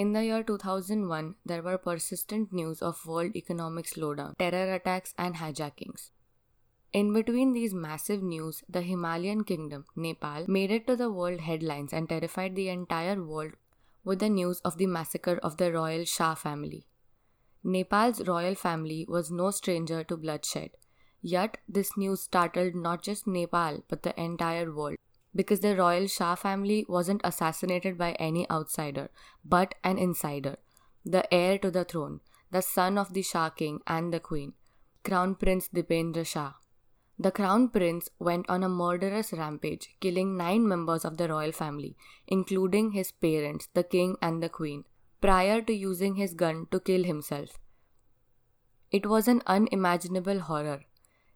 In the year 2001, there were persistent news of world economic slowdown, terror attacks, and hijackings. In between these massive news, the Himalayan kingdom, Nepal, made it to the world headlines and terrified the entire world with the news of the massacre of the royal Shah family. Nepal's royal family was no stranger to bloodshed. Yet, this news startled not just Nepal but the entire world because the royal Shah family wasn't assassinated by any outsider but an insider, the heir to the throne, the son of the Shah king and the queen, Crown Prince Dipendra Shah. The crown prince went on a murderous rampage, killing nine members of the royal family, including his parents, the king and the queen, prior to using his gun to kill himself. It was an unimaginable horror.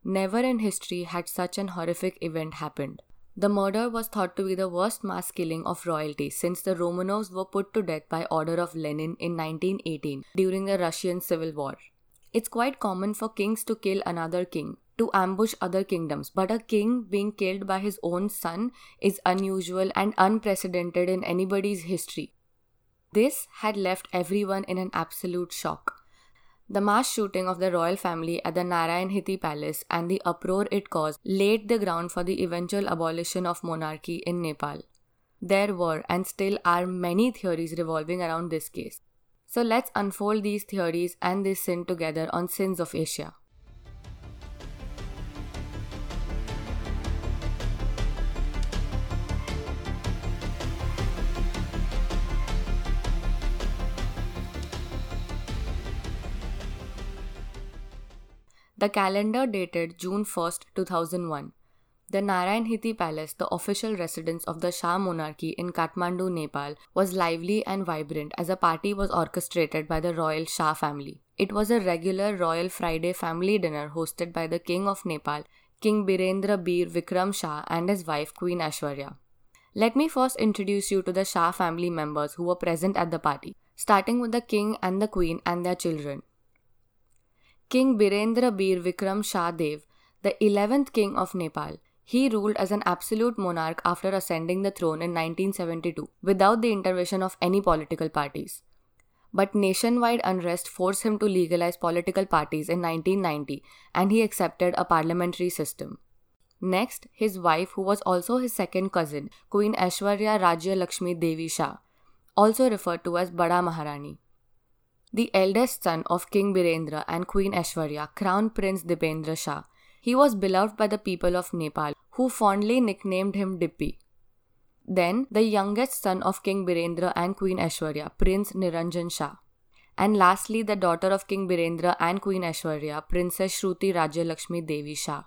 Never in history had such an horrific event happened. The murder was thought to be the worst mass killing of royalty since the Romanovs were put to death by order of Lenin in 1918 during the Russian Civil War. It's quite common for kings to kill another king, to ambush other kingdoms, but a king being killed by his own son is unusual and unprecedented in anybody's history. This had left everyone in an absolute shock. The mass shooting of the royal family at the Narayanhiti palace and the uproar it caused laid the ground for the eventual abolition of monarchy in Nepal. There were and still are many theories revolving around this case. So let's unfold these theories and this sin together on Sins of Asia. The calendar dated June 1, 2001. The Narayanhiti Palace, the official residence of the Shah monarchy in Kathmandu, Nepal, was lively and vibrant as a party was orchestrated by the royal Shah family. It was a regular Royal Friday family dinner hosted by the King of Nepal, King Birendra Bir Vikram Shah, and his wife Queen Aishwarya. Let me first introduce you to the Shah family members who were present at the party, starting with the king and the queen and their children. King Birendra Bir Vikram Shah Dev, the 11th king of Nepal. He ruled as an absolute monarch after ascending the throne in 1972 without the intervention of any political parties. But nationwide unrest forced him to legalize political parties in 1990 and he accepted a parliamentary system. Next, his wife, who was also his second cousin, Queen Aishwarya Rajya Lakshmi Devi Shah, also referred to as Bada Maharani the eldest son of King Birendra and Queen Aishwarya, Crown Prince Dipendra Shah. He was beloved by the people of Nepal, who fondly nicknamed him Dippy. Then, the youngest son of King Birendra and Queen Aishwarya, Prince Niranjan Shah. And lastly, the daughter of King Birendra and Queen Aishwarya, Princess Shruti Rajya Lakshmi Devi Shah.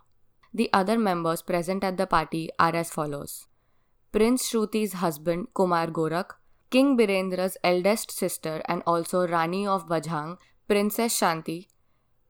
The other members present at the party are as follows Prince Shruti's husband, Kumar Gorakh, King Birendra's eldest sister and also Rani of Bajhang, Princess Shanti,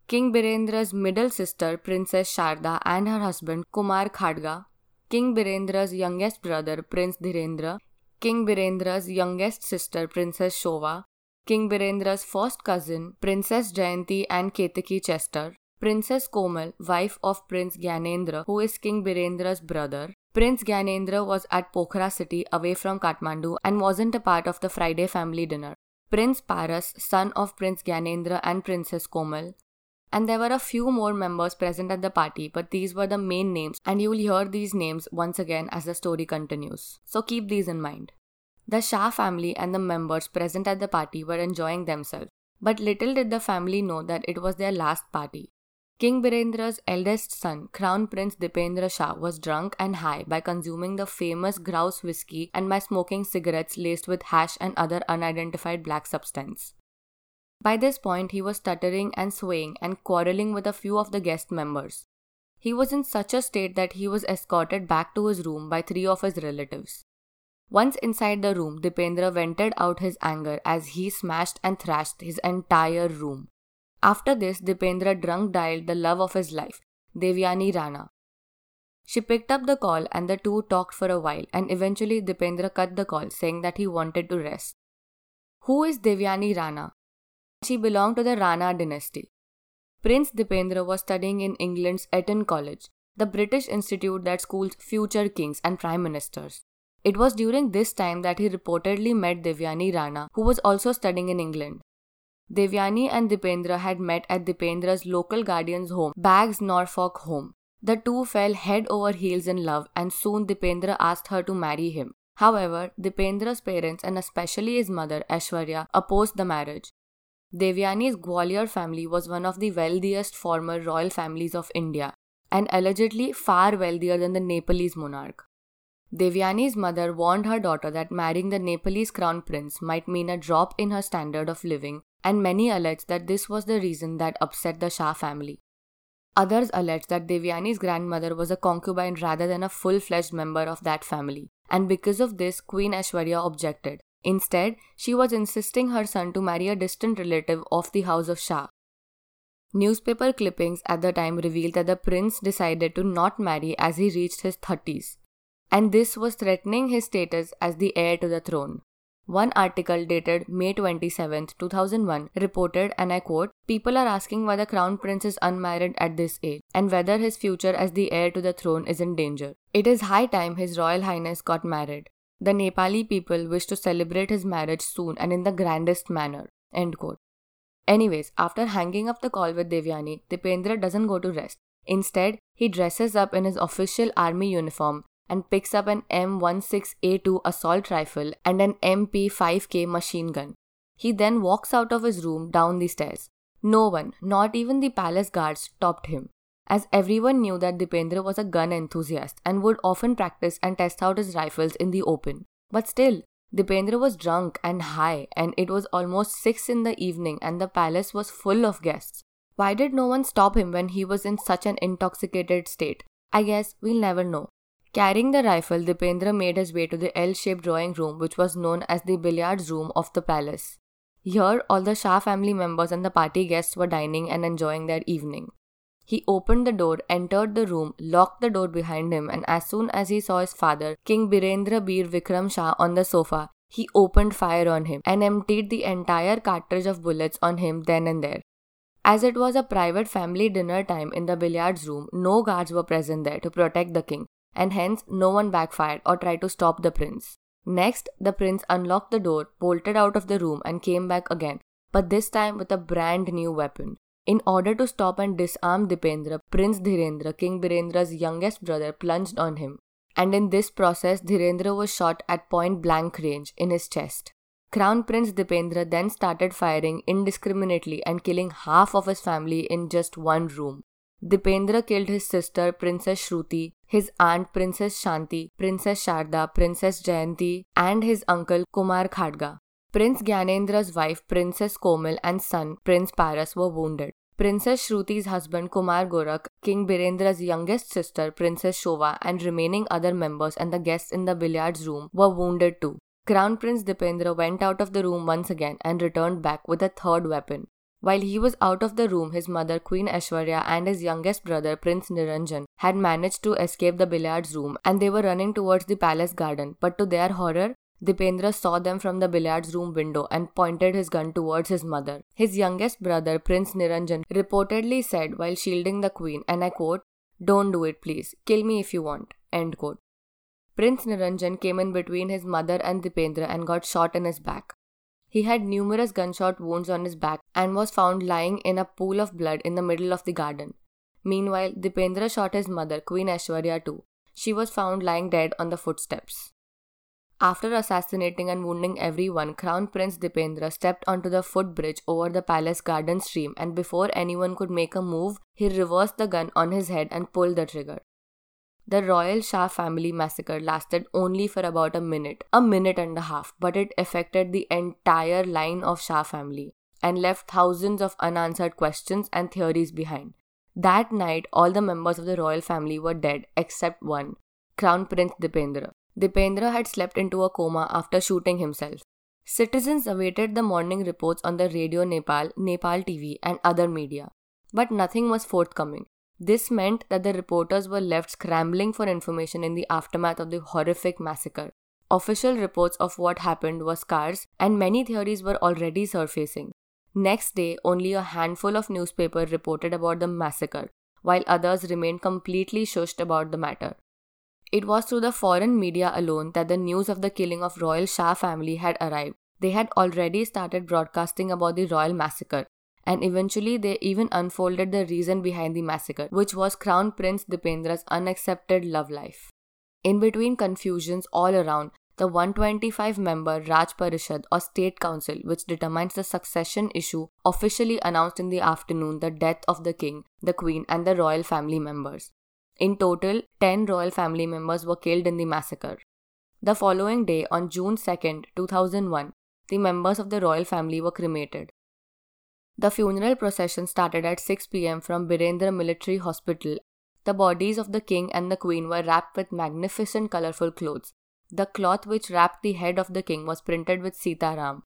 King Birendra's middle sister, Princess Sharda, and her husband, Kumar Khadga, King Birendra's youngest brother, Prince Dhirendra, King Birendra's youngest sister, Princess Shova, King Birendra's first cousin, Princess Jayanti and Ketaki Chester, Princess Komal, wife of Prince Gyanendra, who is King Birendra's brother, Prince Gyanendra was at Pokhara city away from Kathmandu and wasn't a part of the Friday family dinner. Prince Paras, son of Prince Gyanendra and Princess Komal. And there were a few more members present at the party, but these were the main names, and you'll hear these names once again as the story continues. So keep these in mind. The Shah family and the members present at the party were enjoying themselves, but little did the family know that it was their last party. King Birendra's eldest son, Crown Prince Dipendra Shah, was drunk and high by consuming the famous grouse whiskey and by smoking cigarettes laced with hash and other unidentified black substance. By this point, he was stuttering and swaying and quarreling with a few of the guest members. He was in such a state that he was escorted back to his room by three of his relatives. Once inside the room, Dipendra vented out his anger as he smashed and thrashed his entire room. After this, Dipendra drunk dialed the love of his life, Devyani Rana. She picked up the call and the two talked for a while, and eventually Dipendra cut the call, saying that he wanted to rest. Who is Devyani Rana? She belonged to the Rana dynasty. Prince Dipendra was studying in England's Eton College, the British institute that schools future kings and prime ministers. It was during this time that he reportedly met Devyani Rana, who was also studying in England. Devyani and Dipendra had met at Dipendra's local guardian's home, Baggs Norfolk home. The two fell head over heels in love, and soon Dipendra asked her to marry him. However, Dipendra's parents and especially his mother, Aishwarya, opposed the marriage. Devyani's Gwalior family was one of the wealthiest former royal families of India and allegedly far wealthier than the Nepalese monarch. Devyani's mother warned her daughter that marrying the Nepalese crown prince might mean a drop in her standard of living, and many allege that this was the reason that upset the Shah family. Others allege that Devyani's grandmother was a concubine rather than a full fledged member of that family, and because of this, Queen Aishwarya objected. Instead, she was insisting her son to marry a distant relative of the House of Shah. Newspaper clippings at the time revealed that the prince decided to not marry as he reached his 30s, and this was threatening his status as the heir to the throne. One article dated May 27, 2001 reported, and I quote, People are asking why the crown prince is unmarried at this age and whether his future as the heir to the throne is in danger. It is high time His Royal Highness got married. The Nepali people wish to celebrate his marriage soon and in the grandest manner. End quote. Anyways, after hanging up the call with Devyani, Dipendra doesn't go to rest. Instead, he dresses up in his official army uniform and picks up an M16A2 assault rifle and an MP5K machine gun. He then walks out of his room down the stairs. No one, not even the palace guards, stopped him, as everyone knew that Dipendra was a gun enthusiast and would often practice and test out his rifles in the open. But still, Dipendra was drunk and high, and it was almost 6 in the evening, and the palace was full of guests. Why did no one stop him when he was in such an intoxicated state? I guess we'll never know. Carrying the rifle, Dipendra made his way to the L shaped drawing room, which was known as the billiards room of the palace. Here, all the Shah family members and the party guests were dining and enjoying their evening. He opened the door, entered the room, locked the door behind him, and as soon as he saw his father, King Birendra Bir Vikram Shah, on the sofa, he opened fire on him and emptied the entire cartridge of bullets on him then and there. As it was a private family dinner time in the billiards room, no guards were present there to protect the king, and hence no one backfired or tried to stop the prince. Next, the prince unlocked the door, bolted out of the room, and came back again, but this time with a brand new weapon. In order to stop and disarm Dipendra, Prince Dhirendra, King Birendra's youngest brother, plunged on him. And in this process, Dhirendra was shot at point blank range in his chest. Crown Prince Dipendra then started firing indiscriminately and killing half of his family in just one room. Dipendra killed his sister Princess Shruti, his aunt Princess Shanti, Princess Sharda, Princess Jayanti, and his uncle Kumar Khadga. Prince Gyanendra's wife Princess Komal and son Prince Paras were wounded. Princess Shruti's husband Kumar Gorakh, King Birendra's youngest sister Princess Shova, and remaining other members and the guests in the billiards room were wounded too. Crown Prince Dipendra went out of the room once again and returned back with a third weapon. While he was out of the room, his mother, Queen Aishwarya, and his youngest brother, Prince Niranjan, had managed to escape the billiards room and they were running towards the palace garden. But to their horror, Dipendra saw them from the billiards room window and pointed his gun towards his mother. His youngest brother, Prince Niranjan, reportedly said while shielding the queen, and I quote, Don't do it, please. Kill me if you want. End quote. Prince Niranjan came in between his mother and Dipendra and got shot in his back. He had numerous gunshot wounds on his back and was found lying in a pool of blood in the middle of the garden. Meanwhile, Dipendra shot his mother, Queen Aishwarya, too. She was found lying dead on the footsteps. After assassinating and wounding everyone, Crown Prince Dipendra stepped onto the footbridge over the palace garden stream and before anyone could make a move, he reversed the gun on his head and pulled the trigger. The royal Shah family massacre lasted only for about a minute, a minute and a half, but it affected the entire line of Shah family and left thousands of unanswered questions and theories behind. That night, all the members of the royal family were dead except one, Crown Prince Dipendra. Dipendra had slept into a coma after shooting himself. Citizens awaited the morning reports on the Radio Nepal, Nepal TV, and other media, but nothing was forthcoming. This meant that the reporters were left scrambling for information in the aftermath of the horrific massacre. Official reports of what happened were scarce, and many theories were already surfacing. Next day, only a handful of newspapers reported about the massacre, while others remained completely shushed about the matter. It was through the foreign media alone that the news of the killing of royal Shah family had arrived. They had already started broadcasting about the royal massacre, and eventually they even unfolded the reason behind the massacre, which was Crown Prince Dipendra's unaccepted love life. In between confusions all around, the 125 member Raj Parishad or State Council, which determines the succession issue, officially announced in the afternoon the death of the king, the queen, and the royal family members. In total, 10 royal family members were killed in the massacre. The following day, on June 2, 2001, the members of the royal family were cremated. The funeral procession started at 6 pm from Birendra Military Hospital. The bodies of the king and the queen were wrapped with magnificent colorful clothes. The cloth which wrapped the head of the king was printed with Sita Ram.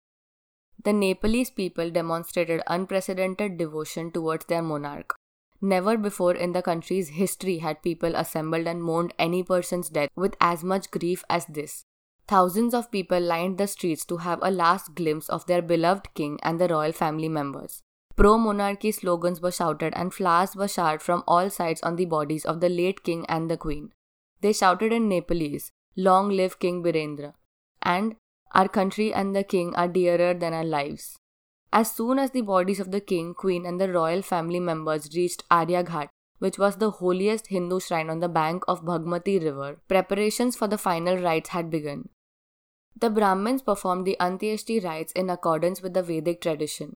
The Nepalese people demonstrated unprecedented devotion towards their monarch. Never before in the country's history had people assembled and mourned any person's death with as much grief as this. Thousands of people lined the streets to have a last glimpse of their beloved king and the royal family members. Pro monarchy slogans were shouted and flowers were showered from all sides on the bodies of the late king and the queen. They shouted in Nepalese, Long live King Birendra, and Our country and the king are dearer than our lives. As soon as the bodies of the king, queen, and the royal family members reached Arya Ghat, which was the holiest Hindu shrine on the bank of Bhagmati River, preparations for the final rites had begun. The Brahmins performed the Antyeshti rites in accordance with the Vedic tradition.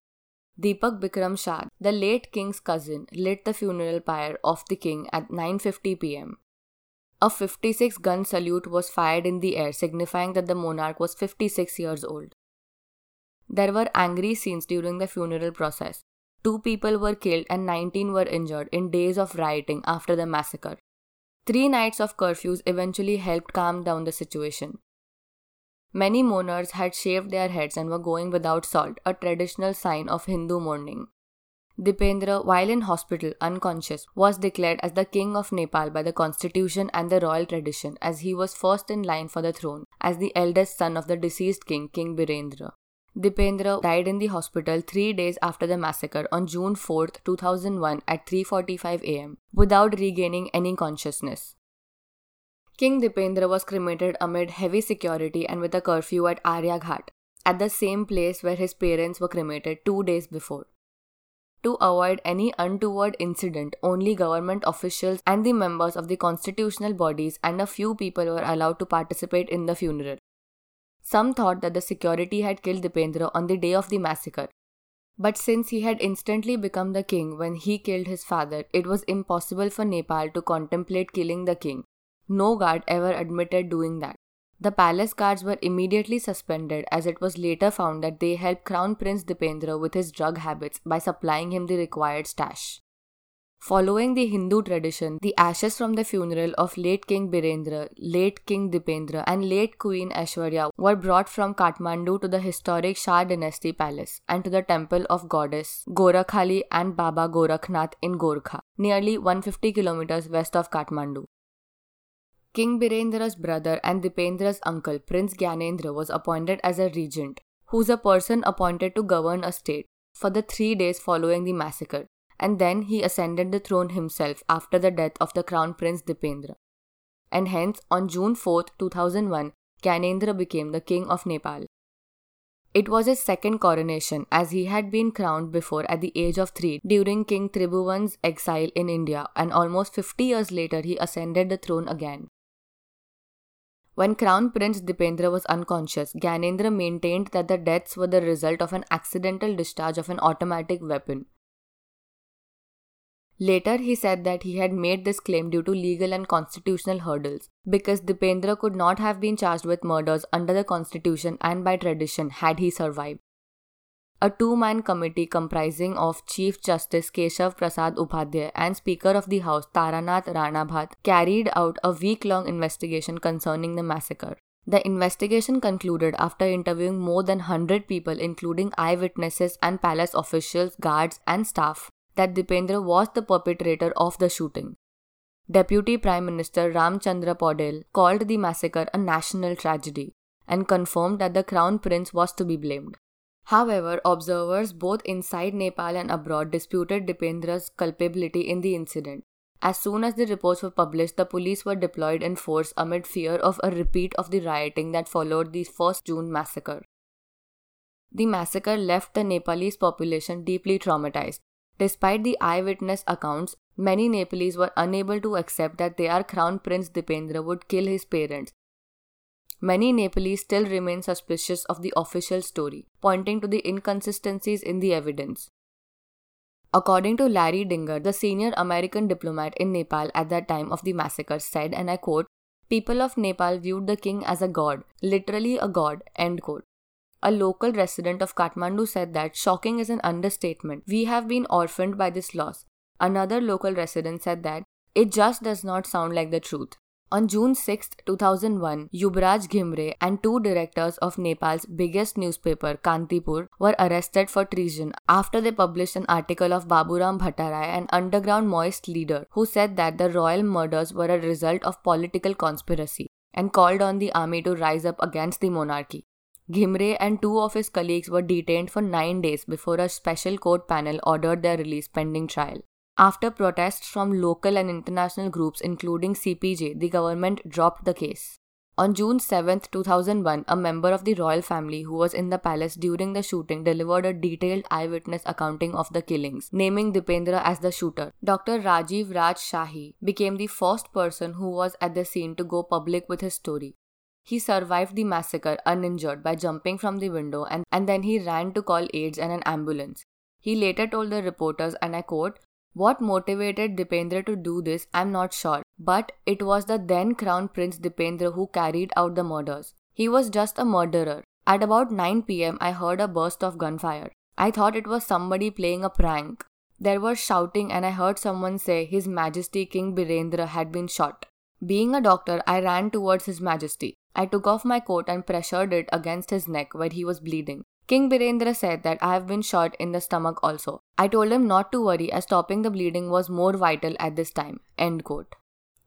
Deepak Bikram Shah, the late king's cousin, lit the funeral pyre of the king at 9:50 p.m. A 56 gun salute was fired in the air signifying that the monarch was 56 years old. There were angry scenes during the funeral process. Two people were killed and 19 were injured in days of rioting after the massacre. Three nights of curfews eventually helped calm down the situation. Many mourners had shaved their heads and were going without salt, a traditional sign of Hindu mourning. Dipendra, while in hospital unconscious, was declared as the king of Nepal by the constitution and the royal tradition as he was first in line for the throne as the eldest son of the deceased king, King Birendra. Dipendra died in the hospital 3 days after the massacre on June 4, 2001 at 3:45 am without regaining any consciousness. King Dipendra was cremated amid heavy security and with a curfew at Arya Ghat, at the same place where his parents were cremated 2 days before. To avoid any untoward incident, only government officials and the members of the constitutional bodies and a few people were allowed to participate in the funeral. Some thought that the security had killed Dipendra on the day of the massacre. But since he had instantly become the king when he killed his father, it was impossible for Nepal to contemplate killing the king. No guard ever admitted doing that. The palace guards were immediately suspended as it was later found that they helped Crown Prince Dipendra with his drug habits by supplying him the required stash. Following the Hindu tradition, the ashes from the funeral of late King Birendra, late King Dipendra, and late Queen Aishwarya were brought from Kathmandu to the historic Shah dynasty palace and to the temple of goddess Gorakhkali and Baba Gorakhnath in Gorkha, nearly 150 kilometers west of Kathmandu. King Birendra's brother and Dipendra's uncle, Prince Gyanendra, was appointed as a regent, who's a person appointed to govern a state, for the three days following the massacre and then he ascended the throne himself after the death of the Crown Prince Dipendra. And hence, on June 4, 2001, Gyanendra became the King of Nepal. It was his second coronation as he had been crowned before at the age of 3 during King Tribhuvan's exile in India and almost 50 years later he ascended the throne again. When Crown Prince Dipendra was unconscious, Gyanendra maintained that the deaths were the result of an accidental discharge of an automatic weapon. Later, he said that he had made this claim due to legal and constitutional hurdles, because Dipendra could not have been charged with murders under the constitution and by tradition had he survived. A two man committee comprising of Chief Justice Keshav Prasad Upadhyay and Speaker of the House Taranath Ranabhat carried out a week long investigation concerning the massacre. The investigation concluded after interviewing more than 100 people, including eyewitnesses and palace officials, guards, and staff, that Dipendra was the perpetrator of the shooting. Deputy Prime Minister Ramchandra Paudel called the massacre a national tragedy and confirmed that the Crown Prince was to be blamed. However, observers both inside Nepal and abroad disputed Dipendra's culpability in the incident, As soon as the reports were published, the police were deployed in force amid fear of a repeat of the rioting that followed the 1st June massacre. The massacre left the Nepalese population deeply traumatized. Despite the eyewitness accounts, many Nepalese were unable to accept that their crown prince Dipendra would kill his parents. Many Nepalese still remain suspicious of the official story, pointing to the inconsistencies in the evidence. According to Larry Dinger, the senior American diplomat in Nepal at the time of the massacre, said, and I quote, People of Nepal viewed the king as a god, literally a god, end quote. A local resident of Kathmandu said that shocking is an understatement. We have been orphaned by this loss. Another local resident said that it just does not sound like the truth. On June 6, 2001, Yubraj Ghimire and two directors of Nepal's biggest newspaper, Kantipur, were arrested for treason after they published an article of Baburam Bhattarai, an underground Maoist leader, who said that the royal murders were a result of political conspiracy and called on the army to rise up against the monarchy. Ghimire and two of his colleagues were detained for nine days before a special court panel ordered their release pending trial. After protests from local and international groups, including CPJ, the government dropped the case. On June 7, 2001, a member of the royal family who was in the palace during the shooting delivered a detailed eyewitness accounting of the killings, naming Dipendra as the shooter. Dr. Rajiv Raj Shahi became the first person who was at the scene to go public with his story. He survived the massacre uninjured by jumping from the window and, and then he ran to call aides and an ambulance. He later told the reporters, and I quote, what motivated Dipendra to do this, I'm not sure, but it was the then Crown Prince Dipendra who carried out the murders. He was just a murderer. At about 9 pm, I heard a burst of gunfire. I thought it was somebody playing a prank. There was shouting, and I heard someone say His Majesty King Birendra had been shot. Being a doctor, I ran towards His Majesty. I took off my coat and pressured it against his neck where he was bleeding. King Birendra said that I have been shot in the stomach also. I told him not to worry as stopping the bleeding was more vital at this time. End quote.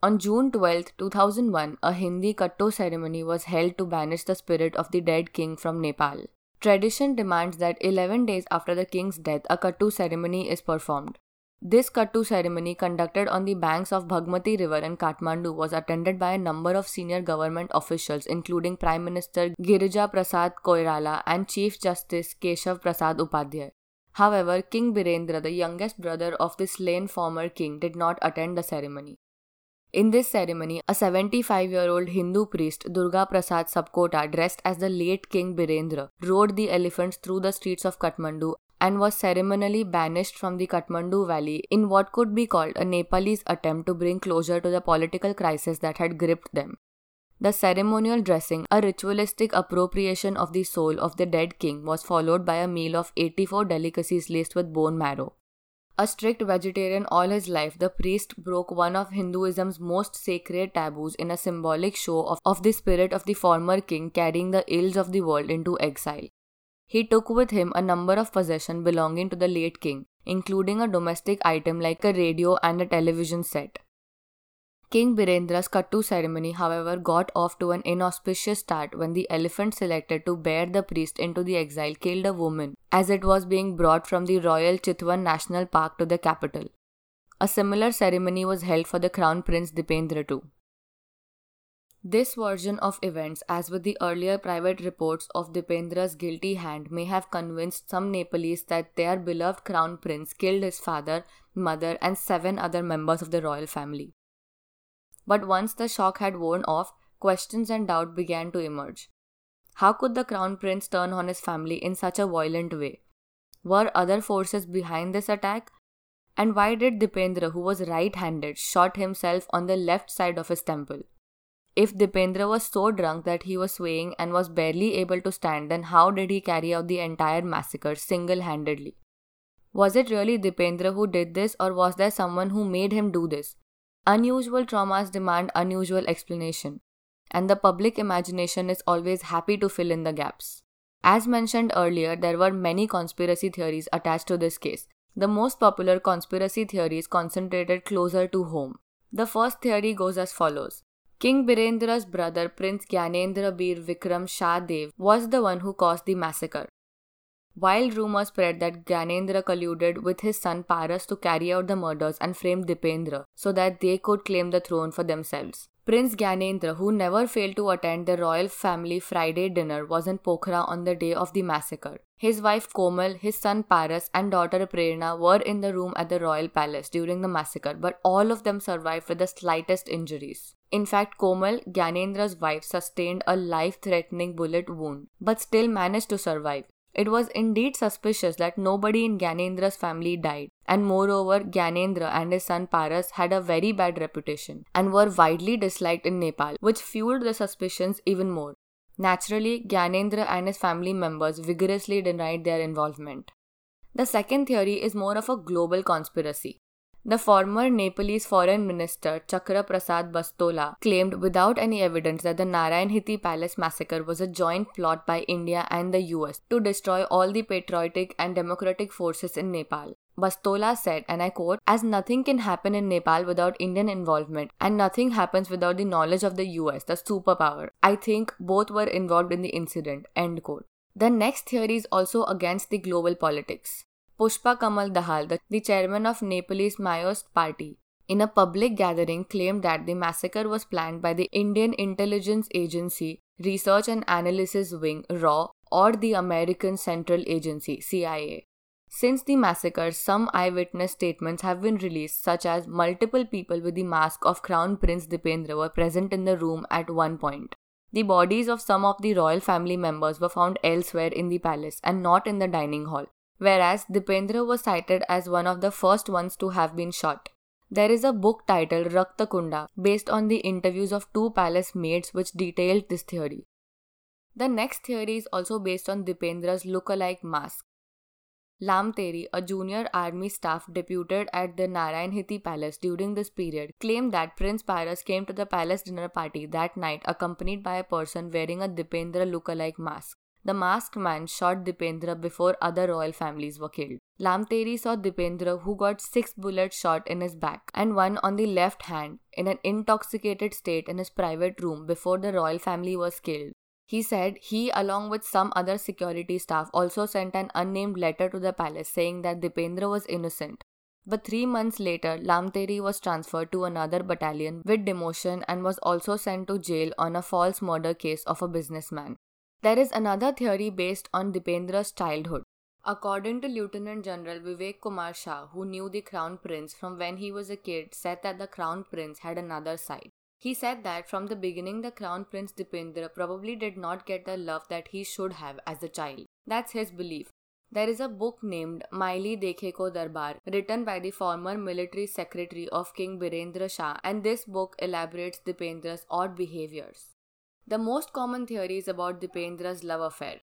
On June 12, 2001, a Hindi Kattu ceremony was held to banish the spirit of the dead king from Nepal. Tradition demands that 11 days after the king's death, a Kattu ceremony is performed. This Kattu ceremony, conducted on the banks of Bhagmati River in Kathmandu, was attended by a number of senior government officials, including Prime Minister Girija Prasad Koirala and Chief Justice Keshav Prasad Upadhyay. However, King Birendra, the youngest brother of the slain former king, did not attend the ceremony. In this ceremony, a 75 year old Hindu priest, Durga Prasad Sapkota, dressed as the late King Birendra, rode the elephants through the streets of Kathmandu and was ceremonially banished from the Kathmandu Valley in what could be called a Nepalese attempt to bring closure to the political crisis that had gripped them. The ceremonial dressing, a ritualistic appropriation of the soul of the dead king, was followed by a meal of 84 delicacies laced with bone marrow. A strict vegetarian all his life, the priest broke one of Hinduism's most sacred taboos in a symbolic show of, of the spirit of the former king carrying the ills of the world into exile. He took with him a number of possessions belonging to the late king, including a domestic item like a radio and a television set. King Birendra's Kattu ceremony, however, got off to an inauspicious start when the elephant selected to bear the priest into the exile killed a woman as it was being brought from the Royal Chitwan National Park to the capital. A similar ceremony was held for the Crown Prince Dipendra too. This version of events, as with the earlier private reports of Dipendra's guilty hand, may have convinced some Nepalese that their beloved crown prince killed his father, mother, and seven other members of the royal family. But once the shock had worn off, questions and doubt began to emerge. How could the crown prince turn on his family in such a violent way? Were other forces behind this attack? And why did Dipendra, who was right handed, shot himself on the left side of his temple? If Dipendra was so drunk that he was swaying and was barely able to stand, then how did he carry out the entire massacre single handedly? Was it really Dipendra who did this, or was there someone who made him do this? Unusual traumas demand unusual explanation, and the public imagination is always happy to fill in the gaps. As mentioned earlier, there were many conspiracy theories attached to this case. The most popular conspiracy theories concentrated closer to home. The first theory goes as follows King Birendra's brother Prince Gyanendra Bir Vikram Shah Dev was the one who caused the massacre. Wild rumors spread that Gyanendra colluded with his son Paras to carry out the murders and frame Dipendra so that they could claim the throne for themselves. Prince Gyanendra, who never failed to attend the royal family Friday dinner, was in Pokhara on the day of the massacre. His wife Komal, his son Paras, and daughter Prerna were in the room at the royal palace during the massacre, but all of them survived with the slightest injuries. In fact, Komal, Gyanendra's wife, sustained a life threatening bullet wound, but still managed to survive. It was indeed suspicious that nobody in Gyanendra's family died, and moreover, Gyanendra and his son Paras had a very bad reputation and were widely disliked in Nepal, which fueled the suspicions even more. Naturally, Gyanendra and his family members vigorously denied their involvement. The second theory is more of a global conspiracy. The former Nepalese foreign minister Chakra Prasad Bastola claimed without any evidence that the Narayanhiti Palace massacre was a joint plot by India and the US to destroy all the patriotic and democratic forces in Nepal. Bastola said, and I quote, As nothing can happen in Nepal without Indian involvement, and nothing happens without the knowledge of the US, the superpower. I think both were involved in the incident. End quote. The next theory is also against the global politics. Pushpa Kamal Dahal, the, chairman of Nepalese Maoist party, in a public gathering claimed that the massacre was planned by the Indian Intelligence Agency Research and Analysis Wing RAW or the American Central Agency CIA. Since the massacre, some eyewitness statements have been released, such as multiple people with the mask of Crown Prince Dipendra were present in the room at one point. The bodies of some of the royal family members were found elsewhere in the palace and not in the dining hall whereas Dipendra was cited as one of the first ones to have been shot. There is a book titled Rakta Kunda based on the interviews of two palace maids which detailed this theory. The next theory is also based on Dipendra's look-alike mask. Lamteri, a junior army staff deputed at the Narayanhiti palace during this period, claimed that Prince Paras came to the palace dinner party that night accompanied by a person wearing a Dipendra look-alike mask. The masked man shot Dipendra before other royal families were killed. Lamteri saw Dipendra, who got six bullets shot in his back and one on the left hand, in an intoxicated state in his private room before the royal family was killed. He said he, along with some other security staff, also sent an unnamed letter to the palace saying that Dipendra was innocent. But three months later, Lamteri was transferred to another battalion with demotion and was also sent to jail on a false murder case of a businessman. There is another theory based on Dipendra's childhood. According to Lieutenant General Vivek Kumar Shah, who knew the Crown Prince from when he was a kid, said that the Crown Prince had another side. He said that from the beginning, the Crown Prince Dipendra probably did not get the love that he should have as a child. That's his belief. There is a book named Maili Dekhe Ko Darbar, written by the former military secretary of King Birendra Shah, and this book elaborates Dipendra's odd behaviors. The most common theory is about Dipendra's love affair.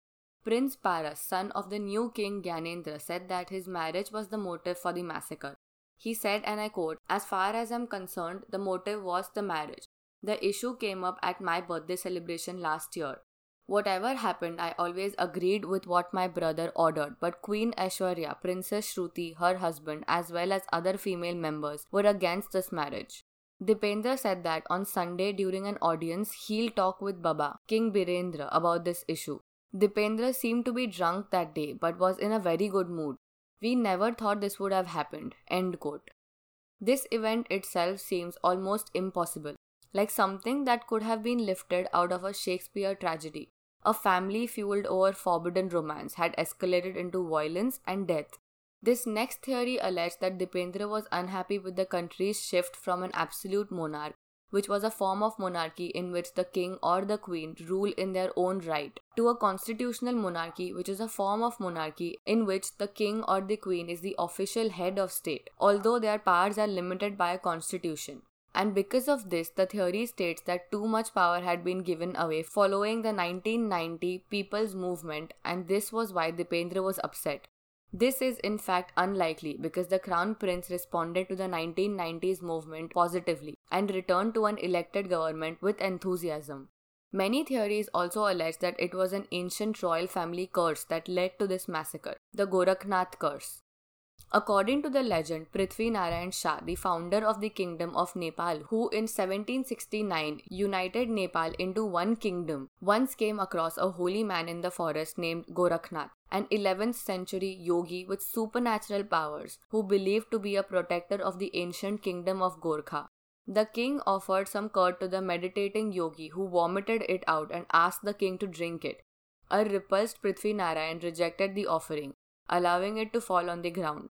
Prince Paras, son of the new king Gyanendra, said that his marriage was the motive for the massacre. He said, and I quote, As far as I'm concerned, the motive was the marriage. The issue came up at my birthday celebration last year. Whatever happened, I always agreed with what my brother ordered, but Queen Aishwarya, Princess Shruti, her husband, as well as other female members, were against this marriage. Dipendra said that on Sunday during an audience, he'll talk with Baba, King Birendra, about this issue. Dipendra seemed to be drunk that day but was in a very good mood. We never thought this would have happened. End quote. This event itself seems almost impossible, like something that could have been lifted out of a Shakespeare tragedy. A family fueled over forbidden romance had escalated into violence and death this next theory alleged that Dipendra was unhappy with the country's shift from an absolute monarch, which was a form of monarchy in which the king or the queen rule in their own right, to a constitutional monarchy, which is a form of monarchy in which the king or the queen is the official head of state, although their powers are limited by a constitution. And because of this, the theory states that too much power had been given away following the 1990 People's Movement, and this was why Dipendra was upset. This is in fact unlikely because the Crown Prince responded to the 1990s movement positively and returned to an elected government with enthusiasm. Many theories also allege that it was an ancient royal family curse that led to this massacre, the Gorakhnath curse. According to the legend, Prithvi Narayan Shah, the founder of the Kingdom of Nepal, who in 1769 united Nepal into one kingdom, once came across a holy man in the forest named Gorakhnath. An 11th century yogi with supernatural powers who believed to be a protector of the ancient kingdom of Gorkha. The king offered some curd to the meditating yogi who vomited it out and asked the king to drink it. A repulsed Prithvi Narayan rejected the offering, allowing it to fall on the ground.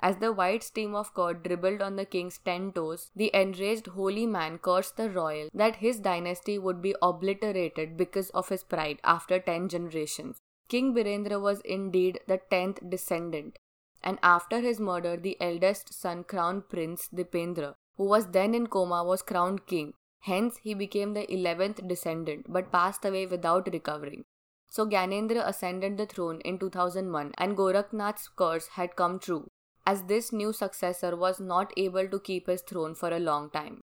As the white steam of curd dribbled on the king's ten toes, the enraged holy man cursed the royal that his dynasty would be obliterated because of his pride after ten generations. King Birendra was indeed the tenth descendant, and after his murder, the eldest son, Crown Prince Dipendra, who was then in coma, was crowned king. Hence, he became the eleventh descendant but passed away without recovering. So, Gyanendra ascended the throne in 2001 and Gorakhnath's curse had come true, as this new successor was not able to keep his throne for a long time.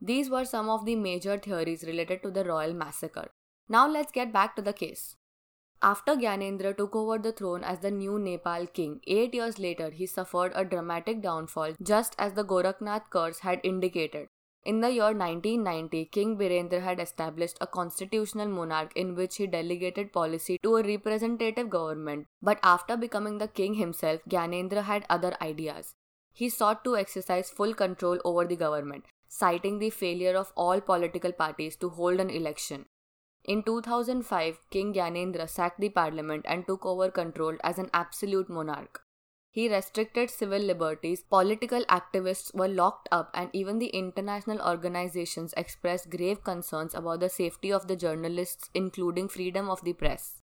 These were some of the major theories related to the royal massacre. Now, let's get back to the case. After Gyanendra took over the throne as the new Nepal king, eight years later he suffered a dramatic downfall just as the Gorakhnath curse had indicated. In the year 1990, King Birendra had established a constitutional monarch in which he delegated policy to a representative government. But after becoming the king himself, Gyanendra had other ideas. He sought to exercise full control over the government, citing the failure of all political parties to hold an election. In 2005, King Gyanendra sacked the parliament and took over control as an absolute monarch. He restricted civil liberties, political activists were locked up, and even the international organizations expressed grave concerns about the safety of the journalists, including freedom of the press.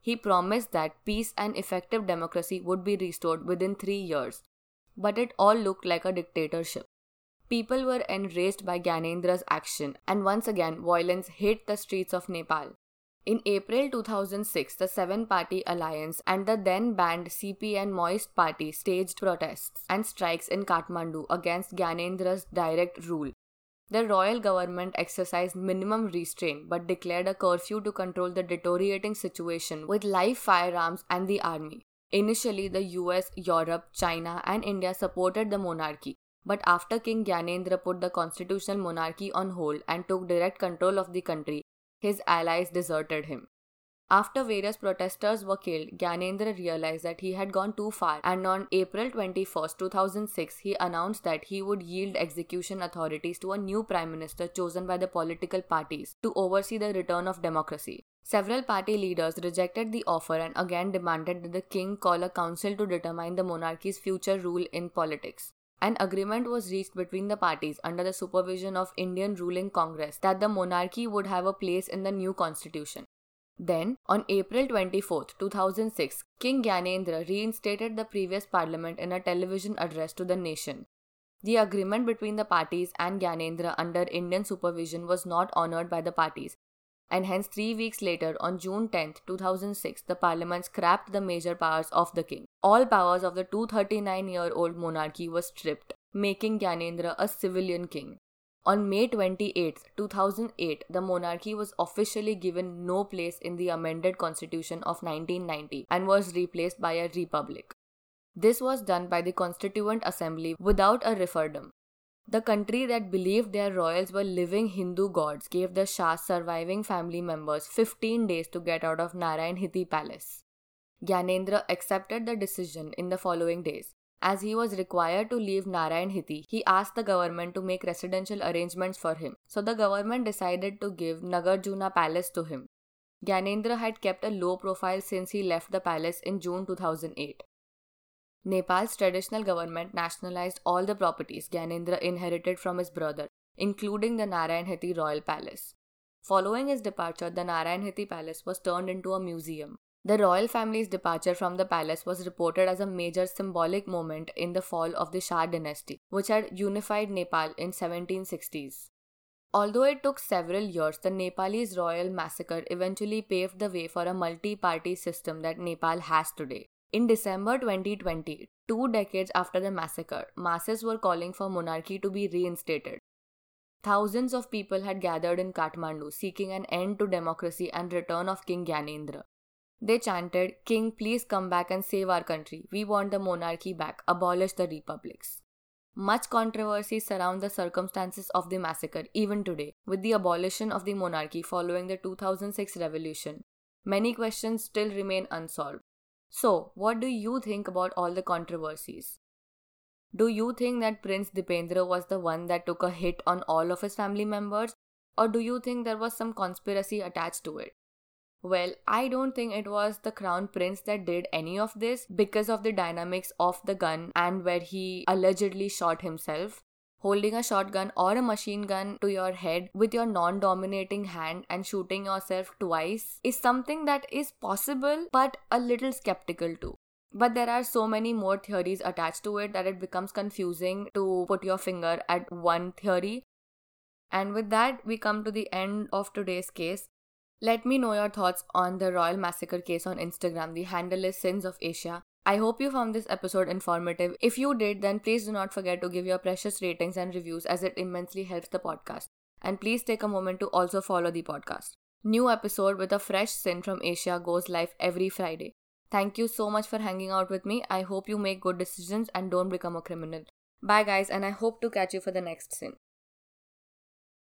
He promised that peace and effective democracy would be restored within three years, but it all looked like a dictatorship. People were enraged by Gyanendra's action, and once again, violence hit the streets of Nepal. In April 2006, the Seven Party Alliance and the then banned CPN Maoist Party staged protests and strikes in Kathmandu against Gyanendra's direct rule. The royal government exercised minimum restraint but declared a curfew to control the deteriorating situation with live firearms and the army. Initially, the US, Europe, China, and India supported the monarchy, but after King Gyanendra put the constitutional monarchy on hold and took direct control of the country, his allies deserted him. After various protesters were killed, Gyanendra realized that he had gone too far and on April 21, 2006, he announced that he would yield execution authorities to a new prime minister chosen by the political parties to oversee the return of democracy. Several party leaders rejected the offer and again demanded that the king call a council to determine the monarchy's future rule in politics. An agreement was reached between the parties under the supervision of Indian ruling Congress that the monarchy would have a place in the new constitution. Then, on April 24, 2006, King Gyanendra reinstated the previous parliament in a television address to the nation. The agreement between the parties and Gyanendra under Indian supervision was not honored by the parties, and hence three weeks later, on June 10, 2006, the parliament scrapped the major powers of the king. All powers of the 239 year old monarchy were stripped, making Gyanendra a civilian king. On May 28, 2008, the monarchy was officially given no place in the amended constitution of 1990 and was replaced by a republic. This was done by the Constituent Assembly without a referendum. The country that believed their royals were living Hindu gods gave the Shah's surviving family members 15 days to get out of Narayanhiti Palace. Gyanendra accepted the decision in the following days. As he was required to leave Narayanhiti, he asked the government to make residential arrangements for him. So the government decided to give Nagarjuna Palace to him. Gyanendra had kept a low profile since he left the palace in June 2008. Nepal's traditional government nationalized all the properties Gyanendra inherited from his brother, including the Narayanhiti royal palace. Following his departure, the Narayanhiti palace was turned into a museum. The royal family's departure from the palace was reported as a major symbolic moment in the fall of the Shah dynasty, which had unified Nepal in 1760s. Although it took several years, the Nepalese royal massacre eventually paved the way for a multi-party system that Nepal has today. In December 2020, two decades after the massacre, masses were calling for monarchy to be reinstated. Thousands of people had gathered in Kathmandu seeking an end to democracy and return of King Gyanendra. They chanted, King, please come back and save our country. We want the monarchy back. Abolish the republics. Much controversy surrounds the circumstances of the massacre even today, with the abolition of the monarchy following the 2006 revolution. Many questions still remain unsolved. So, what do you think about all the controversies? Do you think that Prince Dipendra was the one that took a hit on all of his family members, or do you think there was some conspiracy attached to it? Well, I don't think it was the crown prince that did any of this because of the dynamics of the gun and where he allegedly shot himself. Holding a shotgun or a machine gun to your head with your non dominating hand and shooting yourself twice is something that is possible but a little skeptical too. But there are so many more theories attached to it that it becomes confusing to put your finger at one theory. And with that, we come to the end of today's case. Let me know your thoughts on the Royal Massacre case on Instagram. The handle is Sins of Asia. I hope you found this episode informative. If you did, then please do not forget to give your precious ratings and reviews as it immensely helps the podcast. And please take a moment to also follow the podcast. New episode with a fresh sin from Asia goes live every Friday. Thank you so much for hanging out with me. I hope you make good decisions and don't become a criminal. Bye, guys, and I hope to catch you for the next sin.